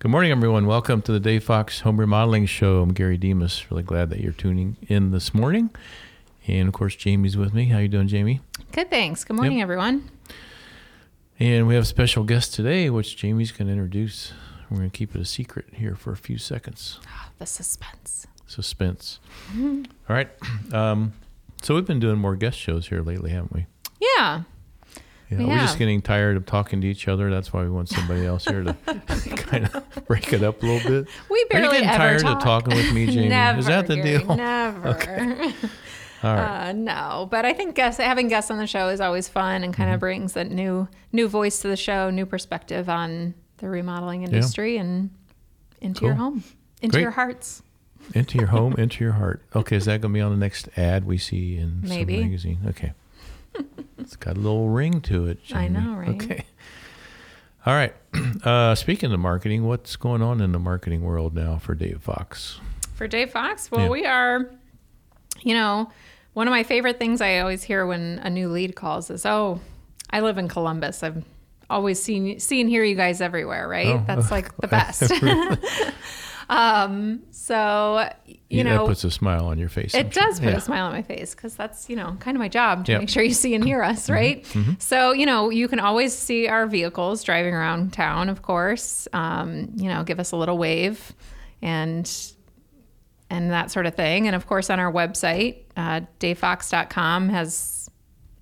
Good morning, everyone. Welcome to the Dave Fox Home Remodeling Show. I'm Gary Demas. Really glad that you're tuning in this morning. And of course, Jamie's with me. How are you doing, Jamie? Good, thanks. Good morning, Yep. everyone. And we have a special guest today, which Jamie's going to introduce. We're going to keep it a secret here for a few seconds. Oh, the suspense. Suspense. All right. Um, so we've been doing more guest shows here lately, haven't we? Yeah. Yeah, We we're just getting tired of talking to each other. That's why we want somebody else here to kind of break it up a little bit. We Are you barely getting ever tired talk. of talking with me, Jamie? Never, Is that the Gary, deal? Never. All right. Uh, no, but I think guests, having guests on the show is always fun and Mm-hmm. kind of brings a new new voice to the show, new perspective on the remodeling industry and into your home, into Great. your hearts. Into your home, into your heart. Okay, is that going to be on the next ad we see in Maybe. some magazine? Okay. It's got a little ring to it. I know, right? Okay. All right. Uh, speaking of marketing, what's going on in the marketing world now for Dave Fox? For Dave Fox, well, Yeah. we are, you know, one of my favorite things I always hear when a new lead calls is, "Oh, I live in Columbus. I've always seen see and hear you guys everywhere, right? Oh, That's like the best." um, so you Yeah, know, that puts a smile on your face. I'm it sure. does put Yeah. a smile on my face because that's, you know, kind of my job to Yep. make sure you see and hear us, right? So, you know, you can always see our vehicles driving around town, of course. Um, you know, give us a little wave and and that sort of thing. And of course, on our website, uh, davefox.com has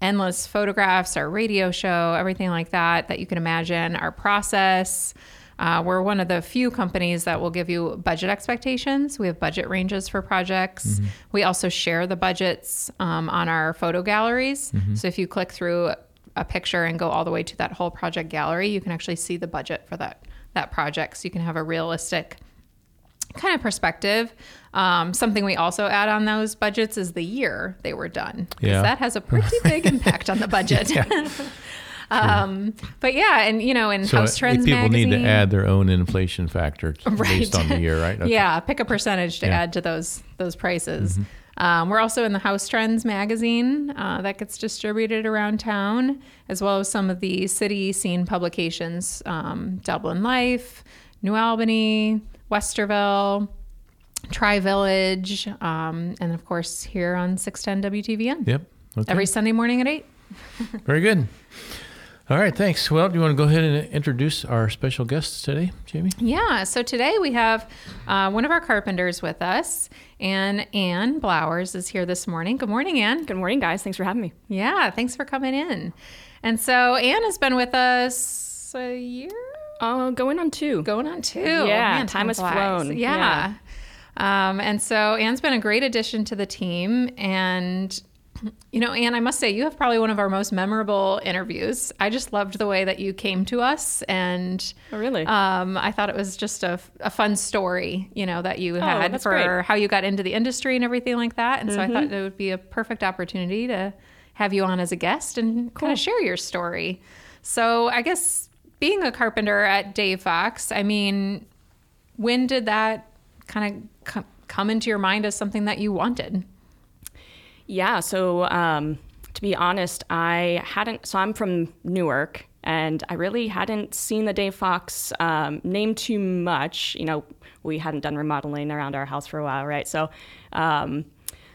endless photographs, our radio show, everything like that that you can imagine, our process. Uh, we're one of the few companies that will give you budget expectations. We have budget ranges for projects. We also share the budgets um, on our photo galleries. So if you click through a picture and go all the way to that whole project gallery, you can actually see the budget for that that project. So you can have a realistic kind of perspective. Um, something we also add on those budgets is the year they were done. Yeah. That has a pretty big impact on the budget. um, but yeah, and you know, in So House Trends people magazine, need to add their own inflation factor t- based on the year, right? Okay. yeah, pick a percentage to Yeah. Mm-hmm. add to those those prices. Um, we're also in the House Trends magazine uh, that gets distributed around town, as well as some of the CityScene publications: um, Dublin Life, New Albany, Westerville, Tri Village, um, and of course here on 610 WTVN Yep. Okay. every Sunday morning at eight. Very good. All right, thanks. Well, do you want to go ahead and introduce our special guests today, Jamie? Yeah, so today we have uh, one of our carpenters with us, and Ann Blowers is here this morning. Good morning, Ann. Good morning, guys. Thanks for having me. Yeah, thanks for coming in. And so Ann has been with us a year, Uh, going on two. going on two. Yeah, time has flies. flown. Yeah. Um, and so Ann's been a great addition to the team. And, you know, Ann, I must say, you have probably one of our most memorable interviews. I just loved the way that you came to us. And Oh, really? um, I thought it was just a, a fun story, you know, that you had Oh, for great. Mm-hmm. how you got into the industry and everything like that. And so I thought it would be a perfect opportunity to have you on as a guest and kind of share your story. So I guess being a carpenter at Dave Fox, I mean, when did that kind of come into your mind as something that you wanted? Yeah. So, um, to be honest, I hadn't. So I'm from Newark, and I really hadn't seen the Dave Fox um, name too much. You know, we hadn't done remodeling around our house for a while, right? So. Um,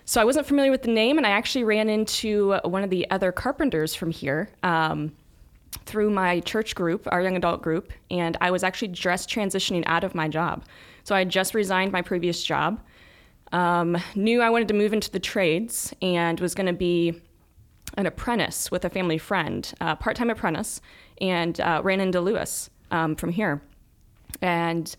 so I wasn't familiar with the name, and I actually ran into one of the other carpenters from here. Um, through my church group, our young adult group, and I was actually just transitioning out of my job. So I just resigned my previous job, um, knew I wanted to move into the trades, and was going to be an apprentice with a family friend, uh, part time apprentice, and uh, ran into Lewis um, from here. And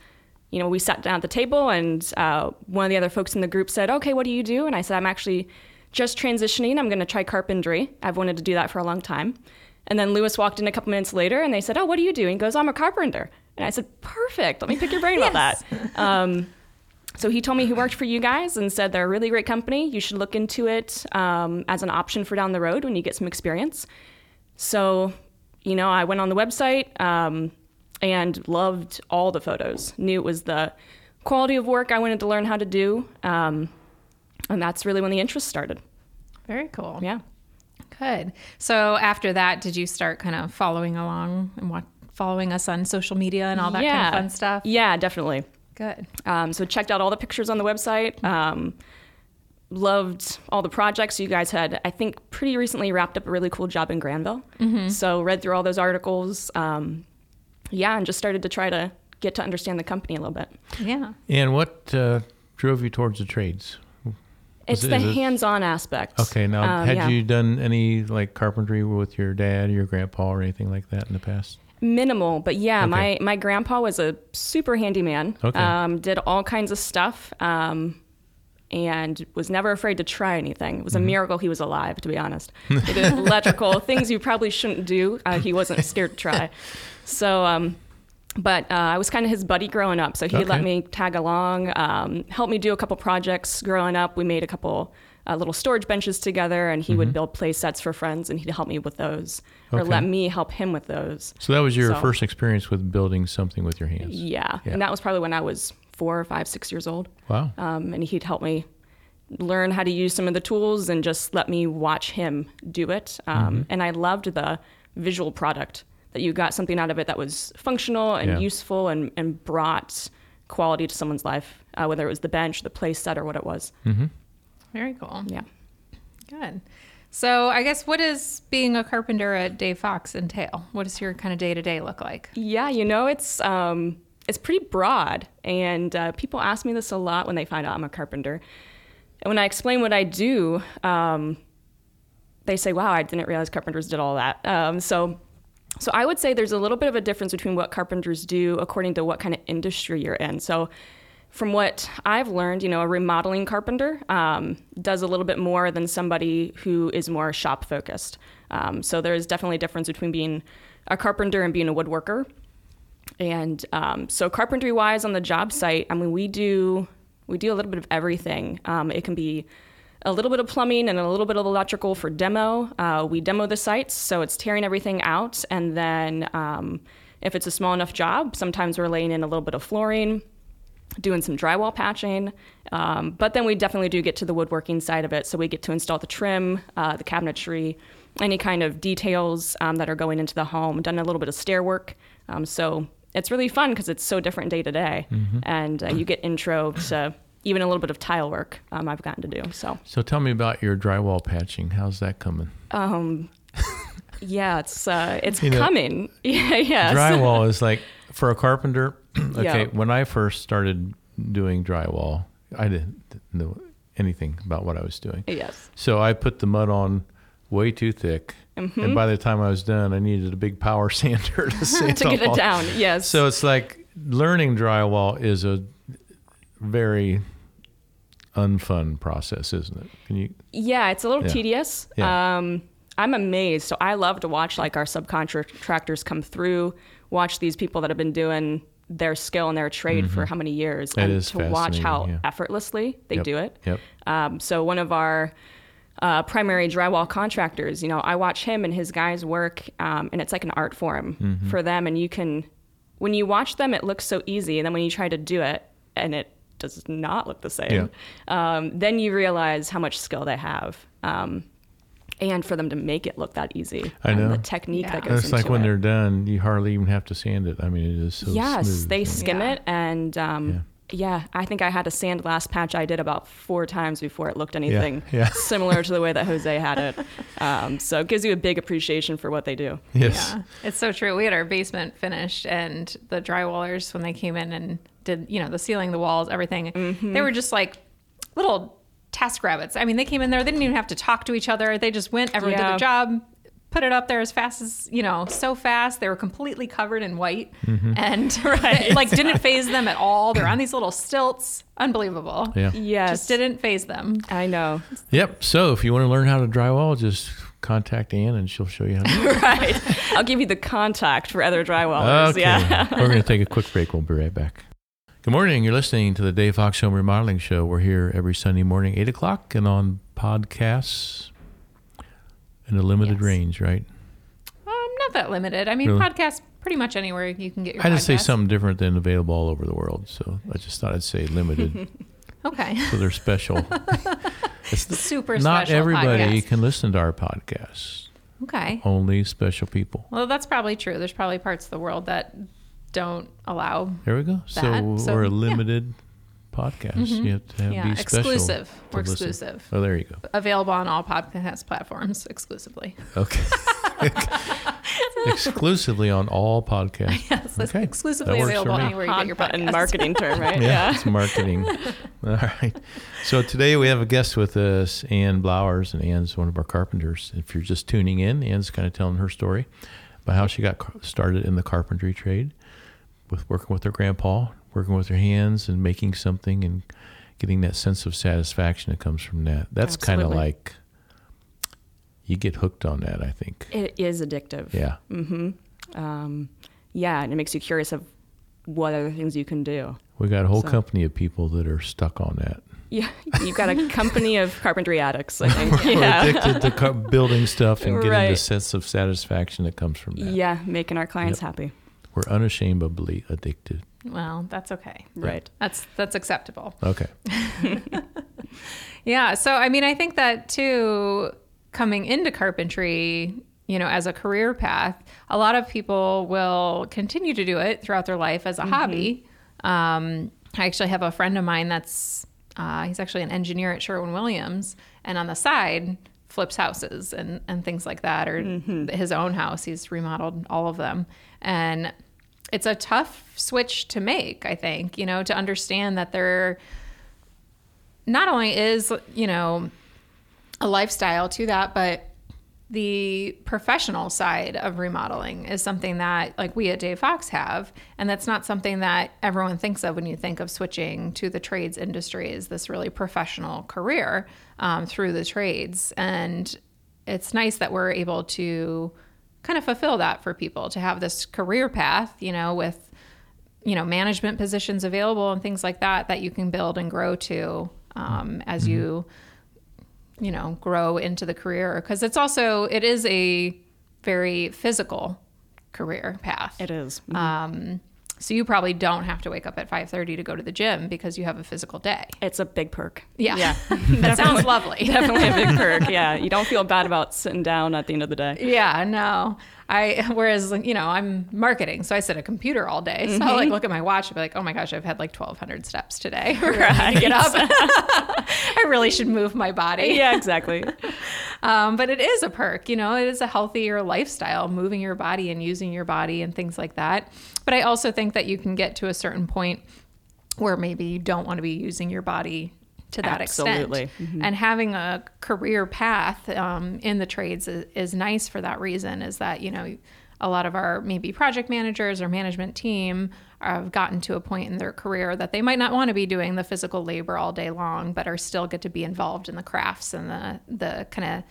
you know, we sat down at the table, and uh, one of the other folks in the group said, "Okay, what do you do?" And I said, "I'm actually just transitioning. I'm going to try carpentry. I've wanted to do that for a long time." And then Lewis walked in a couple minutes later, and they said, "Oh, what do you do?" And he goes, "I'm a carpenter." And I said, "Perfect. Let me pick your brain about that." Um, so he told me he worked for you guys and said they're a really great company. You should look into it um, as an option for down the road when you get some experience. So, you know, I went on the website um, and loved all the photos. Knew it was the quality of work I wanted to learn how to do, um, and that's really when the interest started. Very cool. Yeah. Good. So after that, did you start kind of following along and wa- following us on social media and all that yeah. kind of fun stuff? Yeah, definitely. Good. Um, so checked out all the pictures on the website. Um, loved all the projects you guys had. I think pretty recently wrapped up a really cool job in Granville. So read through all those articles. Um, yeah, and just started to try to get to understand the company a little bit. Yeah. And what uh, drove you towards the trades? It's it- the is hands-on aspect. Okay, now Um, had yeah. you done any like carpentry with your dad, your grandpa, or anything like that in the past? Minimal but yeah Okay. my my grandpa was a super handyman Okay. um, did all kinds of stuff um, and was never afraid to try anything it was Mm-hmm. a miracle he was alive to be honest he did electrical things you probably shouldn't do uh, he wasn't scared to try so um, but uh, I was kind of his buddy growing up, so he Okay. let me tag along, um, helped me do a couple projects growing up. We made a couple uh, little storage benches together, and he would build play sets for friends, and he'd help me with those, or let me help him with those. So that was your So- first experience with building something with your hands. Yeah. Yeah. And that was probably when I was four or five, six years old. Wow. Um, and he'd help me learn how to use some of the tools and just let me watch him do it. Um, And I loved the visual product that you got something out of it that was functional and Yeah. useful and, and brought quality to someone's life, uh, whether it was the bench, the play set, or what it was. Very cool. Yeah. Good. So I guess what does being a carpenter at Dave Fox entail? What does your kind of day to day look like? Yeah, you know, it's um, it's pretty broad, and uh, people ask me this a lot when they find out I'm a carpenter. And when I explain what I do, um, they say, "Wow, I didn't realize carpenters did all that." Um, so, so I would say there's a little bit of a difference between what carpenters do according to what kind of industry you're in. So. From what I've learned, you know, a remodeling carpenter um, does a little bit more than somebody who is more shop focused. Um, so there's definitely a difference between being a carpenter and being a woodworker. And um, so carpentry wise on the job site, I mean, we do we do a little bit of everything. Um, it can be a little bit of plumbing and a little bit of electrical for demo. Uh, we demo the sites, so it's tearing everything out, and then um, if it's a small enough job, sometimes we're laying in a little bit of flooring, doing some drywall patching. Um, but then we definitely do get to the woodworking side of it, so we get to install the trim, uh, the cabinetry, any kind of details um, that are going into the home. Done a little bit of stair work, um, so it's really fun because it's so different day to day, and uh, you get intro to even a little bit of tile work. Um, I've gotten to do so. So tell me about your drywall patching. How's that coming? Um, Yeah, it's uh, it's You know, coming. Yeah, yeah. Drywall is like for a carpenter. okay, Yeah. when I first started doing drywall, I didn't know anything about what I was doing. yes. So I put the mud on way too thick, Mm-hmm. and by the time I was done, I needed a big power sander to sand To get off all- it down. Yes. So it's like learning drywall is a very unfun process, isn't it? Can you? Yeah, it's a little Yeah. tedious. Yeah. Um, I'm amazed. So I love to watch like our subcontractors come through, watch these people that have been doing their skill and their trade for how many years, That and to watch how yeah. effortlessly they Yep, do it. Yep. Um, so one of our uh, primary drywall contractors, you know, I watch him and his guys work, um, and it's like an art form Mm-hmm. for them. And you can, when you watch them, it looks so easy, and then when you try to do it, and it does not look the same, um, then you realize how much skill they have. Um, and for them to make it look that easy, I and know. the technique Yeah. that goes It's like when it. they're done, you hardly even have to sand it. I mean, it is so yes, smooth. they Yeah. skim Yeah. it, and um, yeah. I think I had to sand last patch I did about four times before it looked anything yeah. similar to the way that Jose had it. Um, so it gives you a big appreciation for what they do. Yes. Yeah, it's so true. We had our basement finished, and the drywallers, when they came in and did, you know, the ceiling, the walls, everything, Mm-hmm. they were just like little task rabbits. I mean, they came in there, they didn't even have to talk to each other. They just went, everyone did their job, put it up there as fast as, you know, so fast. They were completely covered in white Mm-hmm. and it, like didn't phase them at all. They're on these little stilts. Unbelievable. Yeah. Yes, Just didn't phase them. I know. Yep. So if you want to learn how to drywall, just contact Ann and she'll show you how to do it. right. I'll give you the contact for other drywallers. Okay. Yeah. We're going to take a quick break. We'll be right back. Good morning. You're listening to the Dave Fox Home Remodeling Show. We're here every Sunday morning, 8 o'clock, and on podcasts in a limited Yes. range, right? Um, not that limited. I mean, Really? podcasts pretty much anywhere you can get your I just say something different than available all over the world. So I just thought I'd say limited. Okay. so they're special. It's the, Super not everybody podcast. can listen to our podcasts. Okay. Only special people. Well, that's probably true. There's probably parts of the world that don't allow. There we go. So, That- so, we're a yeah. limited podcast. Mm-hmm. You have to have, Yeah, be special. exclusive. to We're listen. exclusive. Oh, there you go. Available on all podcast platforms exclusively. Okay. Exclusively on all podcasts. Yes, that's Okay. exclusively That available anywhere you get your button podcast. marketing term, right? Yeah, it's marketing. All right. So today we have a guest with us, Ann Blowers, and Ann's one of our carpenters. If you're just tuning in, Ann's kind of telling her story about how she got started in the carpentry trade, with working with their grandpa, working with their hands, and making something, and getting that sense of satisfaction that comes from that. That's kind of like you get hooked on that. I think. It is addictive. Yeah. Um, yeah, and it makes you curious of what other things you can do. We got a whole So- company of people that are stuck on that. Yeah, you've got a company of carpentry addicts, I think. We're Yeah. addicted to car- building stuff and getting the sense of satisfaction that comes from that. Yeah, making our clients Yep. happy. We're unashamedly addicted. Well, that's okay. Right. That's that's acceptable. Okay. Yeah. So, I mean, I think that too, coming into carpentry, you know, as a career path, a lot of people will continue to do it throughout their life as a hobby. Um, I actually have a friend of mine that's, uh, he's actually an engineer at Sherwin Williams, and on the side, flips houses and, and things like that, or his own house. He's remodeled all of them. And it's a tough switch to make, I think, you know, to understand that there not only is, you know, a lifestyle to that, but the professional side of remodeling is something that like we at Dave Fox have. And that's not something that everyone thinks of when you think of switching to the trades industry is this really professional career um, through the trades. And it's nice that we're able to kind of fulfill that for people to have this career path you know with you know management positions available and things like that that you can build and grow to um, as you you know grow into the career. Because it's also it is a very physical career path. It is. um, so you probably don't have to wake up at 5.30 to go to the gym because you have a physical day it's a big perk. yeah, Yeah. that sounds lovely Definitely a big perk. Yeah. You don't feel bad about sitting down at the end of the day. Yeah, no. I whereas you know I'm marketing, so I sit at a computer all day. So I'll like look at my watch and be like, oh my gosh, I've had like 1,200 steps today. right. Get up. I really should move my body. Yeah, exactly. Um, but it is a perk, you know. It is a healthier lifestyle, moving your body and using your body and things like that. But I also think that you can get to a certain point where maybe you don't want to be using your body to that Absolutely. extent. And having a career path um, in the trades is, is nice for that reason. Is that you know a lot of our maybe project managers or management team have gotten to a point in their career that they might not want to be doing the physical labor all day long, but are still get to be involved in the crafts and the the kind of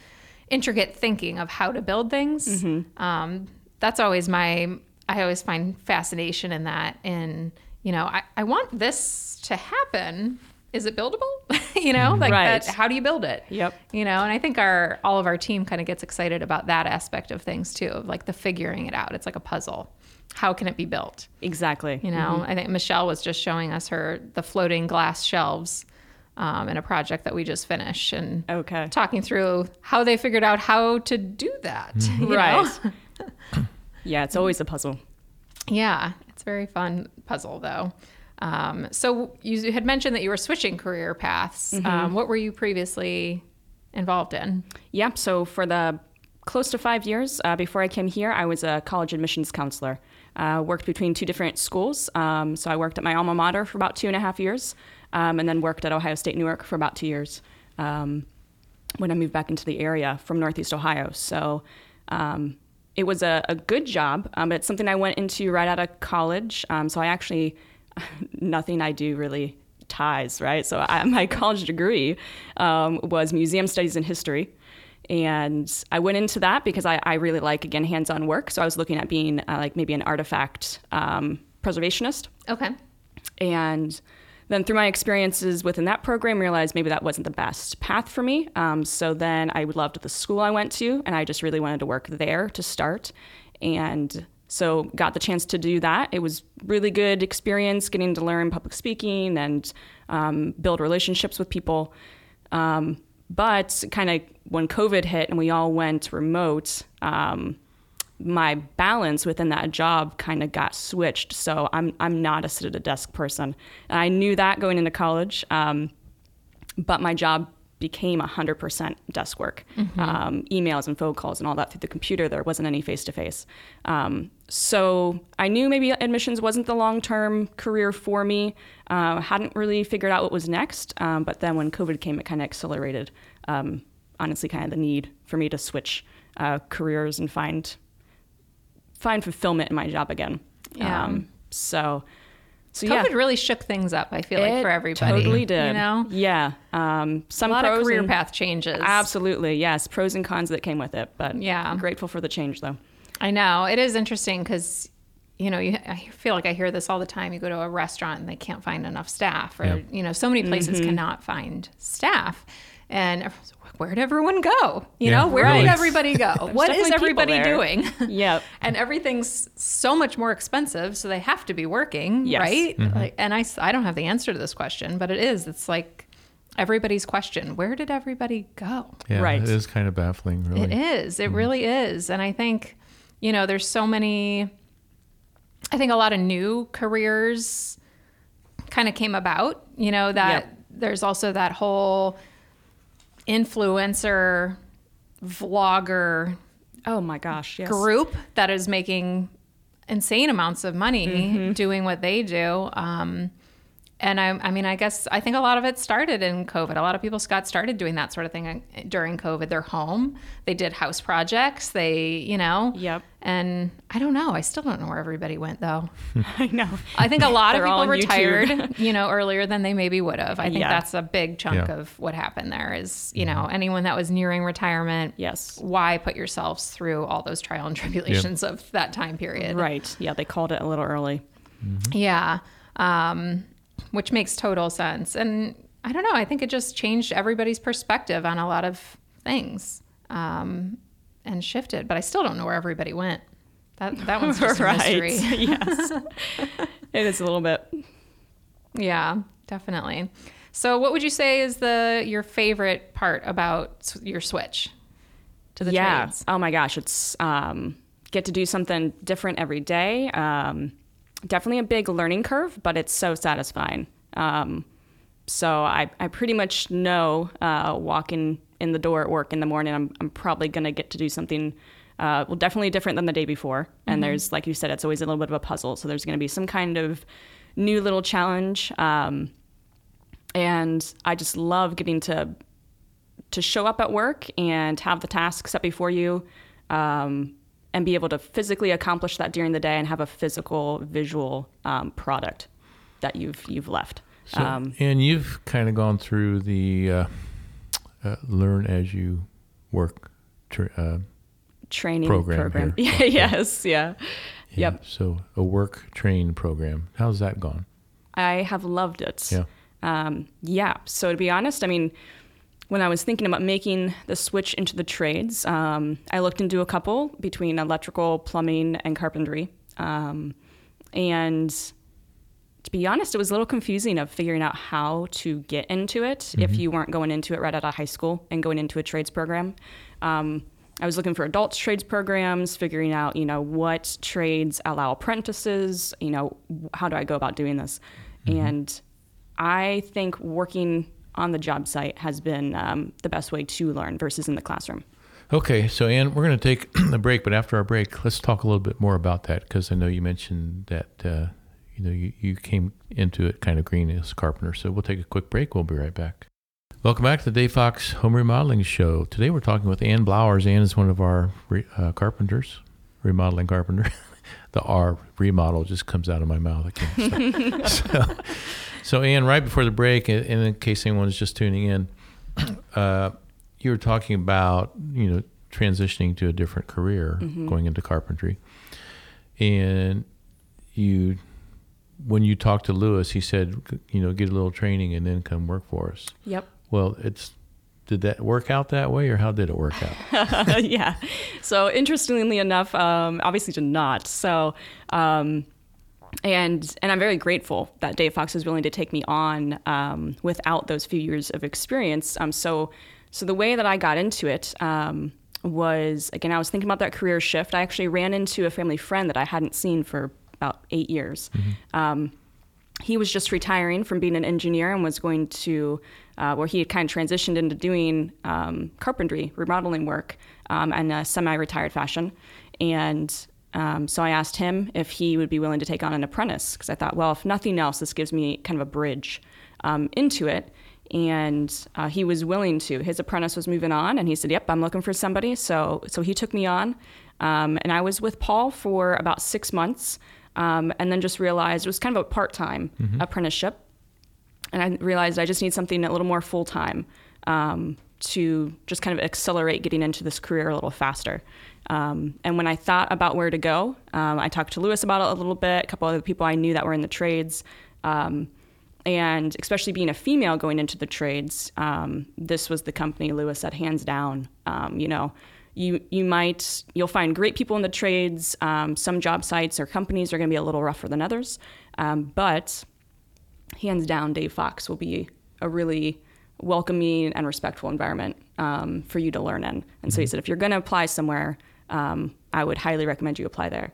intricate thinking of how to build things. Um, that's always my I always find fascination in that. In you know, I, I want this to happen. Is it buildable? you know, mm-hmm. like Right. that. How do you build it? Yep. You know, and I think our all of our team kind of gets excited about that aspect of things too, of like the figuring it out. It's like a puzzle. How can it be built? Exactly. You know, mm-hmm. I think Michelle was just showing us her the floating glass shelves um, in a project that we just finished, and Okay. talking through how they figured out how to do that. Mm-hmm. know? Right. Yeah, it's always a puzzle. Yeah, it's a very fun puzzle though. Um, so you had mentioned that you were switching career paths. Um, what were you previously involved in? Yeah, so for the close to five years uh, before I came here, I was a college admissions counselor. Uh, worked between two different schools. Um, so I worked at my alma mater for about two and a half years, um, and then worked at Ohio State Newark for about two years um, when I moved back into the area from Northeast Ohio. So um, it was a, a good job, um, but it's something I went into right out of college. Um, so I actually, nothing I do really ties, right? So I, my college degree um, was museum studies and history. And I went into that because I, I really like, again, hands on work. So I was looking at being uh, like maybe an artifact um, preservationist. Okay. And then through my experiences within that program, realized maybe that wasn't the best path for me. Um, so then I loved the school I went to, and I just really wanted to work there to start. And so got the chance to do that. It was really good experience getting to learn public speaking and um, build relationships with people. Um, but kind of when COVID hit and we all went remote, um, my balance within that job kind of got switched. So I'm I'm not a sit at a desk person, and I knew that going into college. Um, but my job became 100% desk work, um, emails and phone calls and all that through the computer. There wasn't any face to face. So I knew maybe admissions wasn't the long term career for me. Uh, hadn't really figured out what was next. Um, but then when COVID came, it kind of accelerated, um, honestly, kind of the need for me to switch uh, careers and find find fulfillment in my job again. Yeah. Um, so, so COVID yeah. really shook things up. I feel like for everybody. Totally did. You know, Yeah. Um, some a lot of career and- path changes. Absolutely. Yes. Pros and cons that came with it. But Yeah. I'm grateful for the change though. I know it is interesting because you know you, I feel like I hear this all the time. You go to a restaurant and they can't find enough staff, or Yeah. you know, so many places Mm-hmm. cannot find staff, and everyone's like, where'd everyone go? You Yeah, know, where really. did everybody go? what is everybody doing? Yep. and everything's so much more expensive, so they have to be working, Yes. right? Mm-hmm. Like, and I, s- I don't have the answer to this question, but it is. It's like everybody's question: Where did everybody go? Yeah, Right. it is kind of baffling, really. It is. It really is. And I think, you know, there's so many, I think a lot of new careers kind of came about, you know, that Yep. there's also that whole influencer, vlogger Oh my gosh. Yes. group that is making insane amounts of money Mm-hmm. doing what they do. Um, and I, I mean, I guess I think a lot of it started in COVID. A lot of people got started doing that sort of thing during COVID. They're home. They did house projects. They, you know. Yep. And I don't know. I still don't know where everybody went though. I know. I think a lot of people retired, you know, earlier than they maybe would have. I think Yeah. that's a big chunk Yeah. of what happened there is, you know, anyone that was nearing retirement. Yes. Why put yourselves through all those trial and tribulations of that time period? Right. Yeah. They called it a little early. Yeah. Um, which makes total sense. And I don't know. I think it just changed everybody's perspective on a lot of things um, and shifted, but I still don't know where everybody went. That, that one's just a mystery. yes. it is a little bit. Yeah, definitely. So, what would you say is the your favorite part about your switch to the yeah. trades? Oh my gosh. It's um, get to do something different every day. Um, definitely a big learning curve, but it's so satisfying. Um, so I, I pretty much know uh, walking in the door at work in the morning, I'm, I'm probably going to get to do something, uh, well, definitely different than the day before. And there's, like you said, it's always a little bit of a puzzle. So there's going to be some kind of new little challenge. Um, and I just love getting to to show up at work and have the task set before you um, and be able to physically accomplish that during the day and have a physical visual um, product that you've you've left So, um, and you've kind of gone through the uh, uh, learn as you work. Tr- uh, training program here. yeah yes yeah yeah, Yep. So a work train program. How's that gone? I have loved it. Yeah. Um, yeah. So to be honest, I mean, when I was thinking about making the switch into the trades, um, I looked into a couple between electrical, plumbing, and carpentry. Um, and to be honest, it was a little confusing of figuring out how to get into it if you weren't going into it right out of high school and going into a trades program. Um, I was looking for adults trades programs, figuring out, you know, what trades allow apprentices, you know, how do I go about doing this? And I think working on the job site has been um, the best way to learn versus in the classroom. Okay, so Ann, we're going to take a break, but after our break, let's talk a little bit more about that because I know you mentioned that uh, you know you, you came into it kind of green as a carpenter. So we'll take a quick break. We'll be right back. Welcome back to the Dave Fox Home Remodeling Show. Today we're talking with Ann Blowers. Ann is one of our re, uh, carpenters, remodeling carpenter. the R remodel just comes out of my mouth. I can't so, so Ann, right before the break, and and in case anyone's just tuning in, uh, you were talking about you know transitioning to a different career, going into carpentry, and you when you talked to Lewis, he said you know get a little training and then come work for us. Yep. Well, it's did that work out that way, or how did it work out? yeah. So interestingly enough, um, obviously did not. So, um, and and I'm very grateful that Dave Fox was willing to take me on um, without those few years of experience. Um, so so the way that I got into it um, was again, I was thinking about that career shift. I actually ran into a family friend that I hadn't seen for about eight years. Um, he was just retiring from being an engineer and was going to, uh, where he had kind of transitioned into doing um, carpentry, remodeling work um, in a semi retired fashion. And um, so I asked him if he would be willing to take on an apprentice because I thought, well, if nothing else, this gives me kind of a bridge um, into it. And uh, he was willing to. His apprentice was moving on, and he said, "Yep, I'm looking for somebody." So, so he took me on, um, and I was with Paul for about six months, um, and then just realized it was kind of a part-time apprenticeship, and I realized I just need something a little more full-time um, to just kind of accelerate getting into this career a little faster. Um, and when I thought about where to go, um, I talked to Lewis about it a little bit, a couple other people I knew that were in the trades. Um, and especially being a female going into the trades, um, this was the company Lewis said hands down. Um, you know, you you might you'll find great people in the trades. Um, some job sites or companies are going to be a little rougher than others, um, but hands down, Dave Fox will be a really welcoming and respectful environment um, for you to learn in. And so he said, if you're going to apply somewhere, um, I would highly recommend you apply there.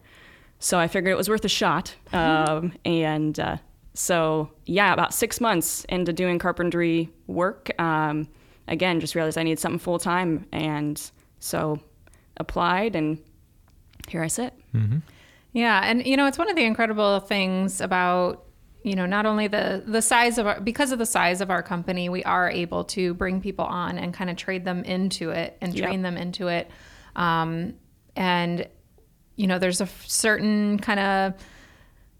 So I figured it was worth a shot. Um, and uh, so, yeah, about six months into doing carpentry work, um, again, just realized I needed something full time. And so applied, and here I sit. Yeah, and you know, it's one of the incredible things about you know not only the the size of our because of the size of our company, we are able to bring people on and kind of trade them into it and train Yep. them into it. Um, and you know, there's a certain kind of,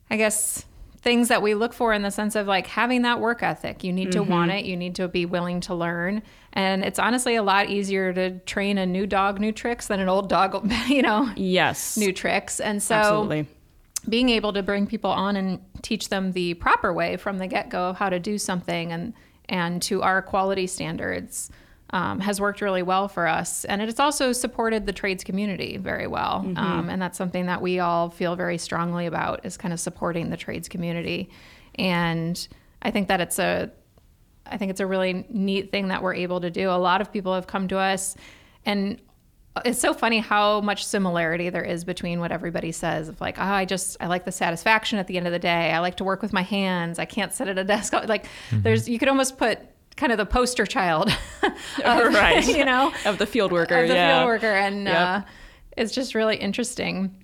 I guess, things that we look for in the sense of like having that work ethic. You need to mm-hmm. want it. You need to be willing to learn. And it's honestly a lot easier to train a new dog new tricks than an old dog, you know, Yes. new tricks. And so Absolutely. being able to bring people on and teach them the proper way from the get-go of how to do something and and to our quality standards um, has worked really well for us and it's also supported the trades community very well um, and that's something that we all feel very strongly about is kind of supporting the trades community and i think that it's a I think it's a really neat thing that we're able to do. A lot of people have come to us, and it's so funny how much similarity there is between what everybody says of like, oh, I just I like the satisfaction at the end of the day. I like to work with my hands. I can't sit at a desk. Like, there's you could almost put kind of the poster child, of, Right. You know, Of the field worker. of the yeah. field worker, and Yep. uh, it's just really interesting.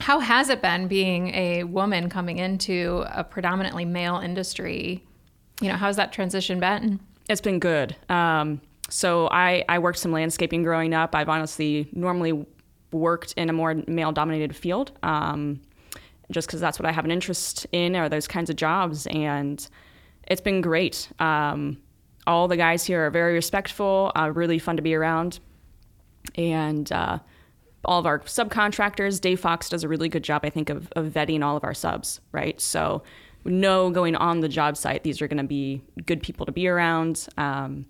How has it been being a woman coming into a predominantly male industry? You know, how's that transition been? It's been good. Um, so I, I worked some landscaping growing up. I've honestly normally worked in a more male dominated field um, just because that's what I have an interest in are those kinds of jobs. And it's been great. Um, all the guys here are very respectful, uh, really fun to be around. And uh, all of our subcontractors, Dave Fox does a really good job, I think, of, of vetting all of our subs, right? So know going on the job site, these are going to be good people to be around. Um,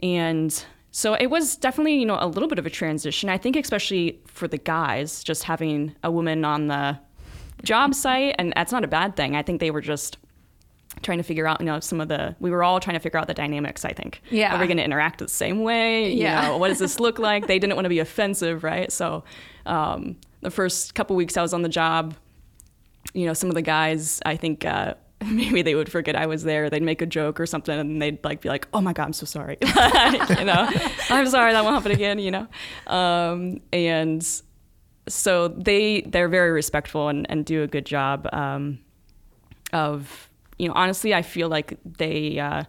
and so it was definitely, you know, a little bit of a transition. I think especially for the guys, just having a woman on the job site, and that's not a bad thing. I think they were just trying to figure out, you know, some of the, we were all trying to figure out the dynamics, I think. Yeah. Are we going to interact the same way? You Yeah. know, what does this look like? They didn't want to be offensive, right? So um, the first couple weeks I was on the job, you know, some of the guys, I think uh, maybe they would forget I was there. They'd make a joke or something, and they'd like be like, "Oh my god, I'm so sorry," you know, "I'm sorry, that won't happen again," you know, um, and so they they're very respectful and, and do a good job um, of you know honestly I feel like they uh,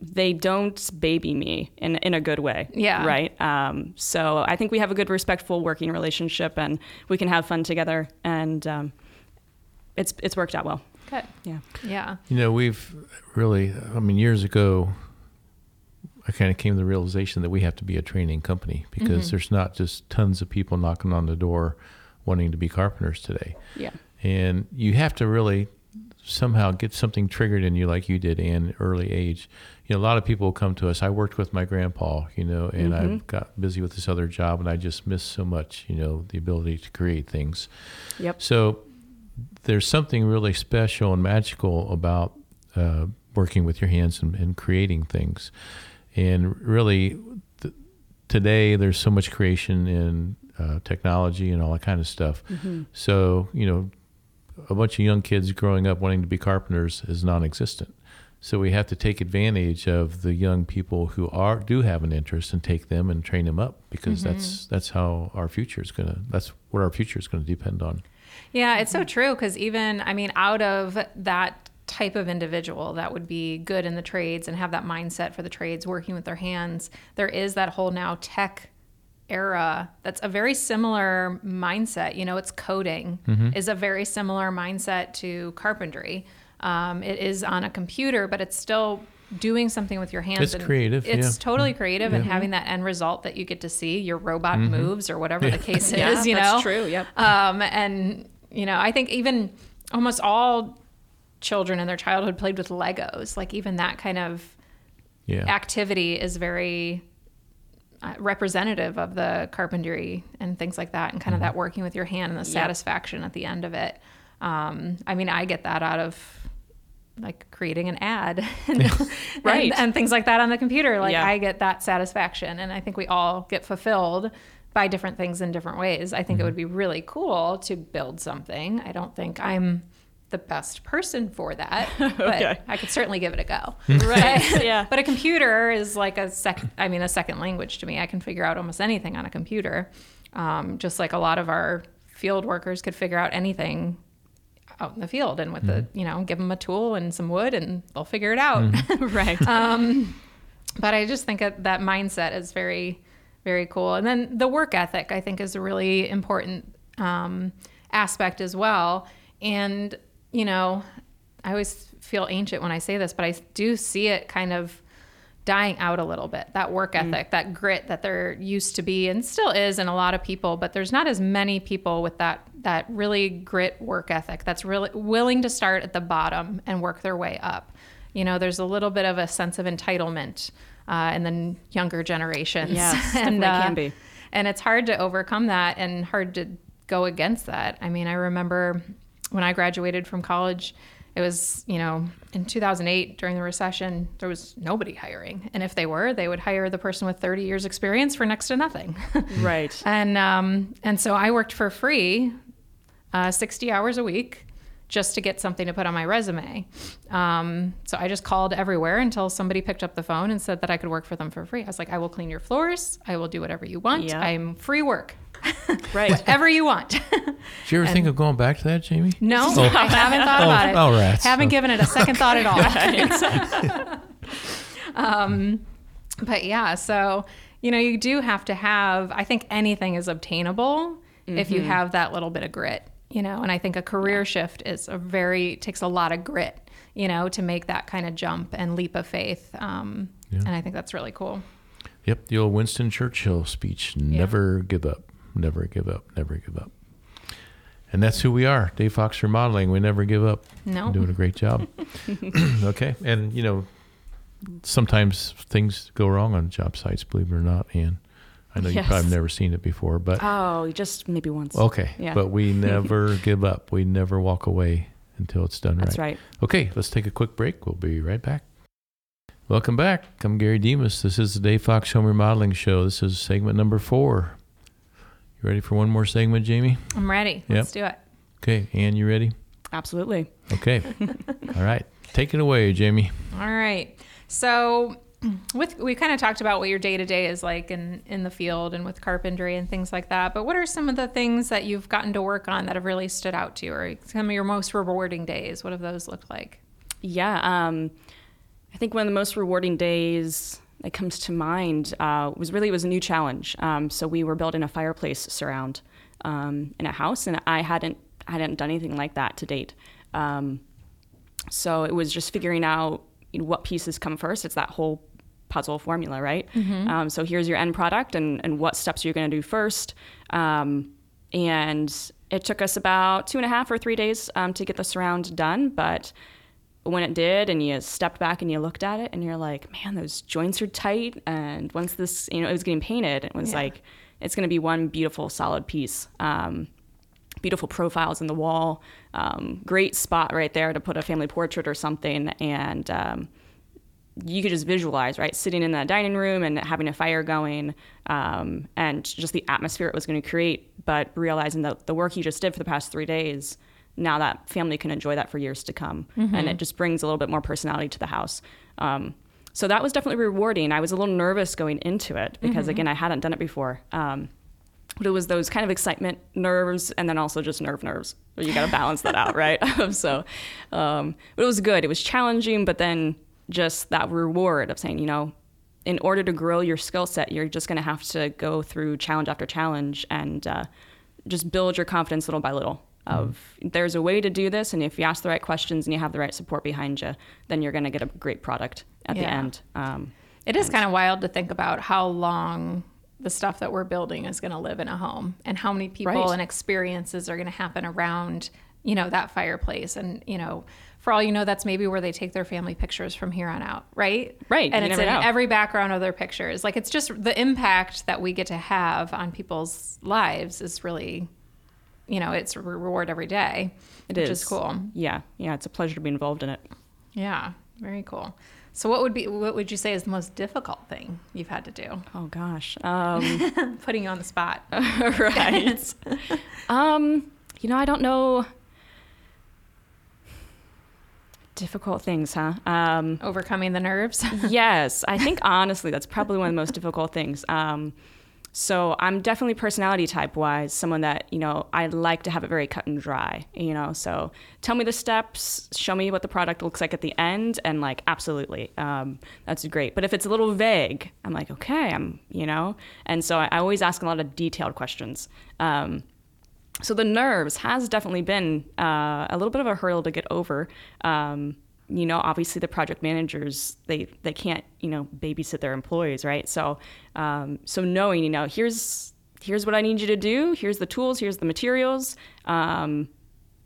they don't baby me in in a good way Yeah. right um, so I think we have a good respectful working relationship and we can have fun together and um, it's it's worked out well Good. yeah Yeah. You know, we've really, I mean, years ago, I kind of came to the realization that we have to be a training company because there's not just tons of people knocking on the door wanting to be carpenters today. yeah And you have to really somehow get something triggered in you like you did in early age. You know, a lot of people come to us. I worked with my grandpa, you know, and I got busy with this other job and I just missed so much, you know, the ability to create things. yep So there's something really special and magical about uh, working with your hands and, and creating things. And really, th- today there's so much creation in uh, technology and all that kind of stuff. So, you know, a bunch of young kids growing up wanting to be carpenters is non-existent. So we have to take advantage of the young people who are do have an interest and take them and train them up because mm-hmm. that's that's how our future is gonna. That's what our future is gonna depend on. Yeah, it's so true because even, I mean, out of that type of individual that would be good in the trades and have that mindset for the trades, working with their hands, there is that whole now tech era that's a very similar mindset. You know, it's coding is a very similar mindset to carpentry. Um, it is on a computer, but it's still doing something with your hands. It's and creative, It's yeah. totally creative, and having that end result that you get to see, your robot moves or whatever the case Yeah, is. You that's know, true, yep. Um, and you know, I think even almost all children in their childhood played with Legos. Like even that kind of Yeah. activity is very Uh, representative of the carpentry and things like that, and kind of that mm-hmm. working with your hand and the satisfaction at the end of it. Um, I mean, I get that out of like creating an ad and, Right. and, and things like that on the computer. Like Yeah. I get that satisfaction, and I think we all get fulfilled by different things in different ways. I think it mm-hmm. would be really cool to build something. I don't think I'm the best person for that, but Okay. I could certainly give it a go. Right. yeah. But a computer is like a second, I mean, a second language to me. I can figure out almost anything on a computer. Um, just like a lot of our field workers could figure out anything out in the field and with the, you know, give them a tool and some wood and they'll figure it out. right. but I just think that that mindset is very, very cool. And then the work ethic, I think, is a really important um, aspect as well. And, you know, I always feel ancient when I say this, but I do see it kind of dying out a little bit that work ethic that grit that there used to be and still is in a lot of people but there's not as many people with that that really grit work ethic that's really willing to start at the bottom and work their way up. You know there's a little bit of a sense of entitlement uh, in the younger generations. Yes, and definitely can be. and it's hard to overcome that and hard to go against that. I mean i remember when i graduated from college it was you know in 2008 during the recession there was nobody hiring and if they were they would hire the person with 30 years experience for next to nothing right. and um, and so i worked for free uh, 60 hours a week just to get something to put on my resume um, so i just called everywhere until somebody picked up the phone and said that i could work for them for free i was like i will clean your floors i will do whatever you want Yeah. i'm free work Right. whatever you want Did you ever think of going back to that, Jamie? no Oh. i haven't thought Oh, about it oh, rats. haven't Oh. given it a second thought at all um, but yeah, so you know, you do have to have. I think anything is obtainable if you have that little bit of grit, you know. And I think a career shift is a very takes a lot of grit, you know, to make that kind of jump and leap of faith. Um, Yeah. And I think that's really cool. Yep, the old Winston Churchill speech: "Never give up, never give up, never give up." And that's who we are, Dave Fox Remodeling. We never give up. No. doing a great job. okay, and you know, sometimes things go wrong on job sites. Believe it or not, and I know you've probably never seen it before, but Oh, just maybe once. okay. Yeah. But we never give up. We never walk away until it's done That's right. That's right. Okay, let's take a quick break. We'll be right back. Welcome back. I'm Gary Demas. This is the Dave Fox Home Remodeling Show. This is segment number four. You ready for one more segment, Jamie? I'm ready. Yep. Let's do it. Okay, Ann, you ready? Absolutely. Okay. All right. Take it away, Jamie. All right. So with we kind of talked about what your day to day is like in in the field and with carpentry and things like that. But what are some of the things that you've gotten to work on that have really stood out to you, or some of your most rewarding days? What have those looked like? Yeah. Um, I think one of the most rewarding days that comes to mind uh, was really was a new challenge. Um, so we were building a fireplace surround um, in a house, and I hadn't I hadn't done anything like that to date. Um, so it was just figuring out you know, what pieces come first. It's that whole puzzle formula, right? Um, so here's your end product, and and what steps you're going to do first. Um, and it took us about two and a half or three days um, to get the surround done, but when it did and you stepped back and you looked at it and you're like man those joints are tight and once this you know it was getting painted it was Yeah. like it's going to be one beautiful solid piece um, beautiful profiles in the wall um, great spot right there to put a family portrait or something and um, you could just visualize, right? Sitting in that dining room and having a fire going, um, and just the atmosphere it was going to create. But realizing that the work you just did for the past three days, now that family can enjoy that for years to come, and it just brings a little bit more personality to the house. Um, so that was definitely rewarding. I was a little nervous going into it because again, I hadn't done it before. Um, but it was those kind of excitement nerves and then also just nerve nerves. You got to balance that out, right? so, um, but it was good. It was challenging, but then just that reward of saying, you know, in order to grow your skill set, you're just going to have to go through challenge after challenge and uh, just build your confidence little by little. Of there's a way to do this, and if you ask the right questions and you have the right support behind you, then you're going to get a great product at the end. Um, It is kind of wild to think about how long the stuff that we're building is going to live in a home and how many people Right. and experiences are going to happen around, you know, that fireplace. And, you know, for all you know, that's maybe where they take their family pictures from here on out, right? Right, And you it's in know. every background of their pictures. Like it's just the impact that we get to have on people's lives is really, you know, it's a reward every day. It which is is cool. Yeah, yeah, it's a pleasure to be involved in it. Yeah, very cool. So what would be what would you say is the most difficult thing you've had to do? Oh gosh. Um, Putting you on the spot. right. um, you know, I don't know. Difficult things, huh? Um, Overcoming the nerves. yes, I think honestly that's probably one of the most difficult things. Um, so I'm definitely personality type wise someone that you know I like to have it very cut and dry. You know, so tell me the steps, show me what the product looks like at the end, and like absolutely, um, that's great. But if it's a little vague, I'm like okay, I'm you know, and so I, I always ask a lot of detailed questions. Um, so the nerves has definitely been uh, a little bit of a hurdle to get over. Um, you know, obviously the project managers they they can't you know babysit their employees, right? So um, so knowing you know here's here's what I need you to do, here's the tools, here's the materials, um,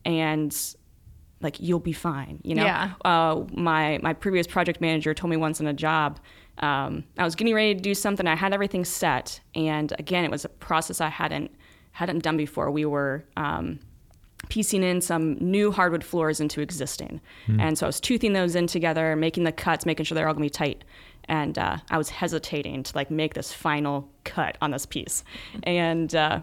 and like you'll be fine. You know, Yeah. uh, my my previous project manager told me once in a job. Um, I was getting ready to do something. I had everything set, and again, it was a process I hadn't hadn't done before. We were um, piecing in some new hardwood floors into existing, and so I was toothing those in together, making the cuts, making sure they're all gonna be tight. And uh, I was hesitating to like make this final cut on this piece, and uh,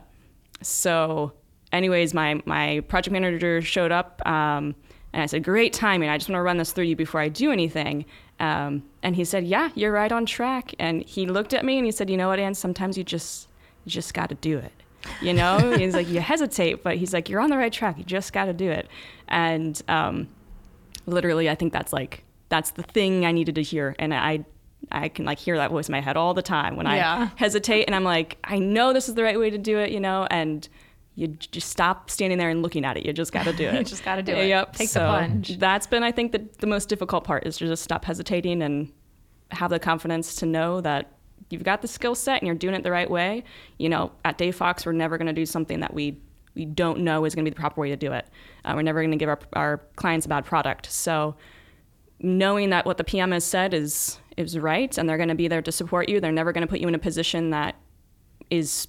so anyways my my project manager showed up um, and i said great timing. I just want to run this through you before i do anything. Um, and he said yeah you're right on track. And he looked at me and he said you know what ann? Sometimes you just you just got to do it you know? He's like you hesitate but he's like you're on the right track. You just got to do it. And um, literally i think that's like that's the thing i needed to hear. And i i can like hear that voice in my head all the time when Yeah. i hesitate and i'm like i know this is the right way to do it you know? And you just stop standing there and looking at it. You just got to do it. You just gotta do it. yep. Take the so plunge. that's been i think the, the most difficult part is to just stop hesitating and have the confidence to know that you've got the skill set and you're doing it the right way you know at Dave Fox we're never going to do something that we we don't know is going to be the proper way to do it uh, we're never going to give our, our clients a bad product so knowing that what the PM has said is is right and they're going to be there to support you. They're never going to put you in a position that is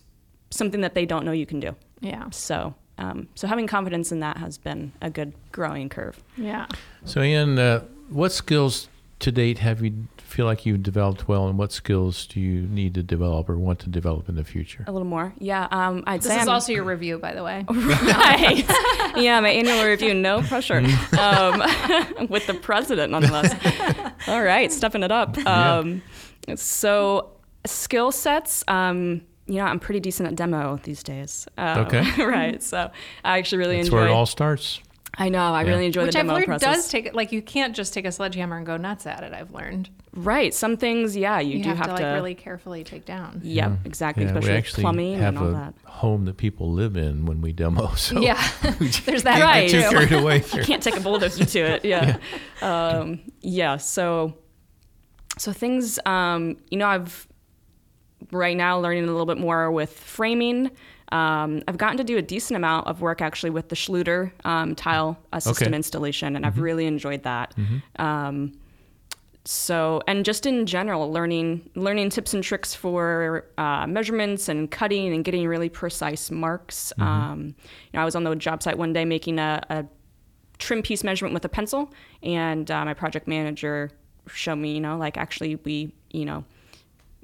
something that they don't know you can do. yeah. So um, so having confidence in that has been a good growing curve. Yeah. So, Ann, uh, what skills to date have you feel like you've developed well, and what skills do you need to develop or want to develop in the future? A little more, yeah. Um, I'd This say is I'm- also your review, by the way. right. yeah, my annual review, no pressure. um, with the president, nonetheless. All right, stepping it up. Um, So, skill sets. Um, you know, I'm pretty decent at demo these days. Um, Okay. right. So, I actually really That's enjoy. where it all starts. I know. I Yeah. really enjoy Which the I've demo learned process. does take like you can't just take a sledgehammer and go nuts at it. I've learned right. Some things, yeah, you, you, do have, to like really carefully take down. Yep, exactly. Yeah, especially we with actually plumbing have and all a that. home that people live in when we demo. So Yeah, there's that Right. get too too. carried away here. can't take a bulldozer to it. Yeah. Um, yeah. So, so things, um, you know, I've right now learning a little bit more with framing. Um, I've gotten to do a decent amount of work actually with the Schluter um, tile uh, system Okay. installation, and I've really enjoyed that. Um, so, and just in general, learning learning tips and tricks for uh, measurements and cutting and getting really precise marks. Um, you know, I was on the job site one day making a, a trim piece measurement with a pencil, and uh, my project manager showed me, you know, like actually we, you know,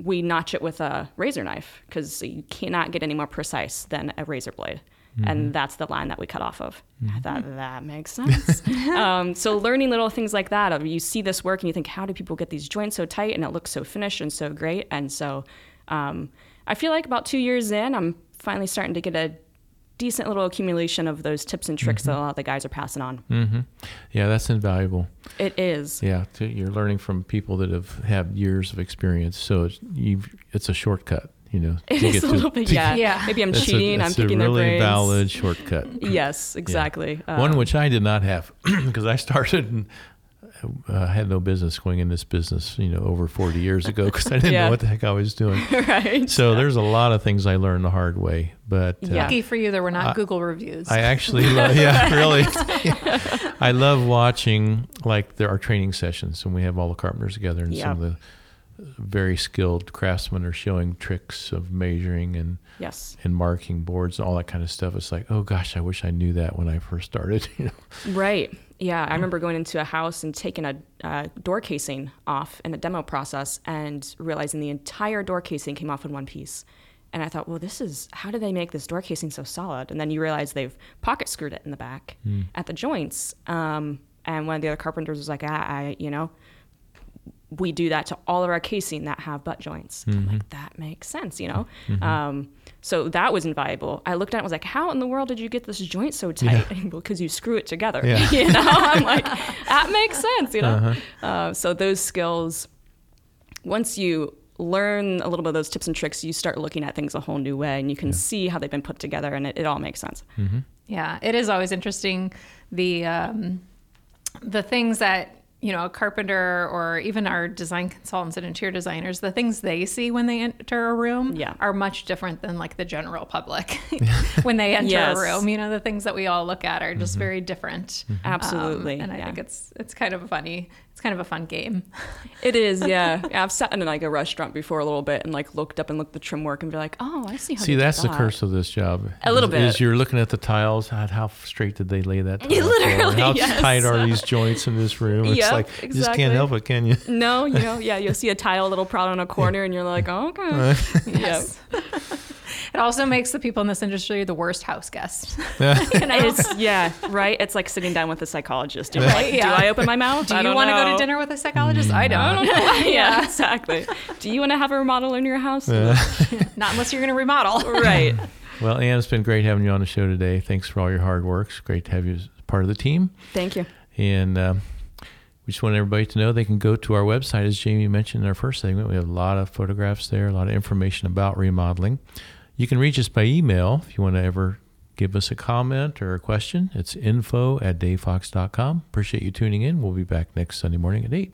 we notch it with a razor knife because you cannot get any more precise than a razor blade. Mm-hmm. And that's the line that we cut off of. I thought that makes sense. um, so learning little things like that, of you see this work and you think, how do people get these joints so tight and it looks so finished and so great? And so um, I feel like about two years in, I'm finally starting to get a decent little accumulation of those tips and tricks that a lot of the guys are passing on. Mm-hmm. Yeah, that's invaluable. It is. Yeah, to, you're learning from people that have had years of experience, so it's you've, it's a shortcut. You know, It to is get a to- bit, yeah. Yeah. Maybe I'm That's cheating. A, I'm that's picking a their really brains. valid shortcut. Yes, exactly. Uh, One which I did not have because I started and uh, had no business going in this business, you know, over 40 years ago because I didn't Yeah. know what the heck I was doing. right. So there's a lot of things I learned the hard way, but uh, Lucky for you, there were not I- Google reviews. I actually, love, yeah, really. I love watching like there are training sessions and we have all the carpenters together and some of the very skilled craftsmen are showing tricks of measuring and yes. and marking boards and all that kind of stuff. It's like, oh gosh, I wish I knew that when I first started. You know, Right. Yeah, I remember going into a house and taking a uh, door casing off in a demo process and realizing the entire door casing came off in one piece. And I thought, well, this is how do they make this door casing so solid? And then you realize they've pocket screwed it in the back at the joints. Um, and one of the other carpenters was like, I, I, you know, we do that to all of our casing that have butt joints. I'm Mm-hmm. like, that makes sense, you know? Um, so that was invaluable. I looked at it and was like, how in the world did you get this joint so tight? Because you screw it together. Yeah. you know, I'm like, that makes sense, you know? Uh, so those skills, once you learn a little bit of those tips and tricks, you start looking at things a whole new way and you can see how they've been put together and it, it all makes sense. Yeah, it is always interesting the um, the things that you know a carpenter or even our design consultants and interior designers the things they see when they enter a room Yeah. are much different than like the general public when they enter Yes. a room you know the things that we all look at are just very different Um, Absolutely. and i yeah. think it's it's kind of funny it's kind of a fun game It is, yeah. yeah. I've sat in like a restaurant before a little bit and like looked up and looked at the trim work and be like, oh, I see how. see, they did that's the that. curse of this job. A little is, bit. Is you're looking at the tiles. How, how straight did they lay that? Tile? Literally, How yes. tight are these joints in this room? It's Yep, like you just can't help it, can you? No, you know, yeah, you'll see a tile a little proud on a corner and you're like, oh, okay. yes it also makes the people in this industry the worst house guests Yeah. It's, yeah, right. It's like sitting down with a psychologist. You're like, do Yeah. I open my mouth? do I you don't want to go to dinner with a psychologist i I don't don't know. yeah, exactly. Do you want to have a remodel in your house? not unless you're going to remodel Right. Well, Ann, it's been great having you on the show today. Thanks for all your hard work. It's great to have you as part of the team. Thank you. And um, we just want everybody to know they can go to our website, as Jamie mentioned in our first segment. We have a lot of photographs there, a lot of information about remodeling. You can reach us by email if you want to ever give us a comment or a question. It's info at davefox.com. Appreciate you tuning in. We'll be back next Sunday morning at 8.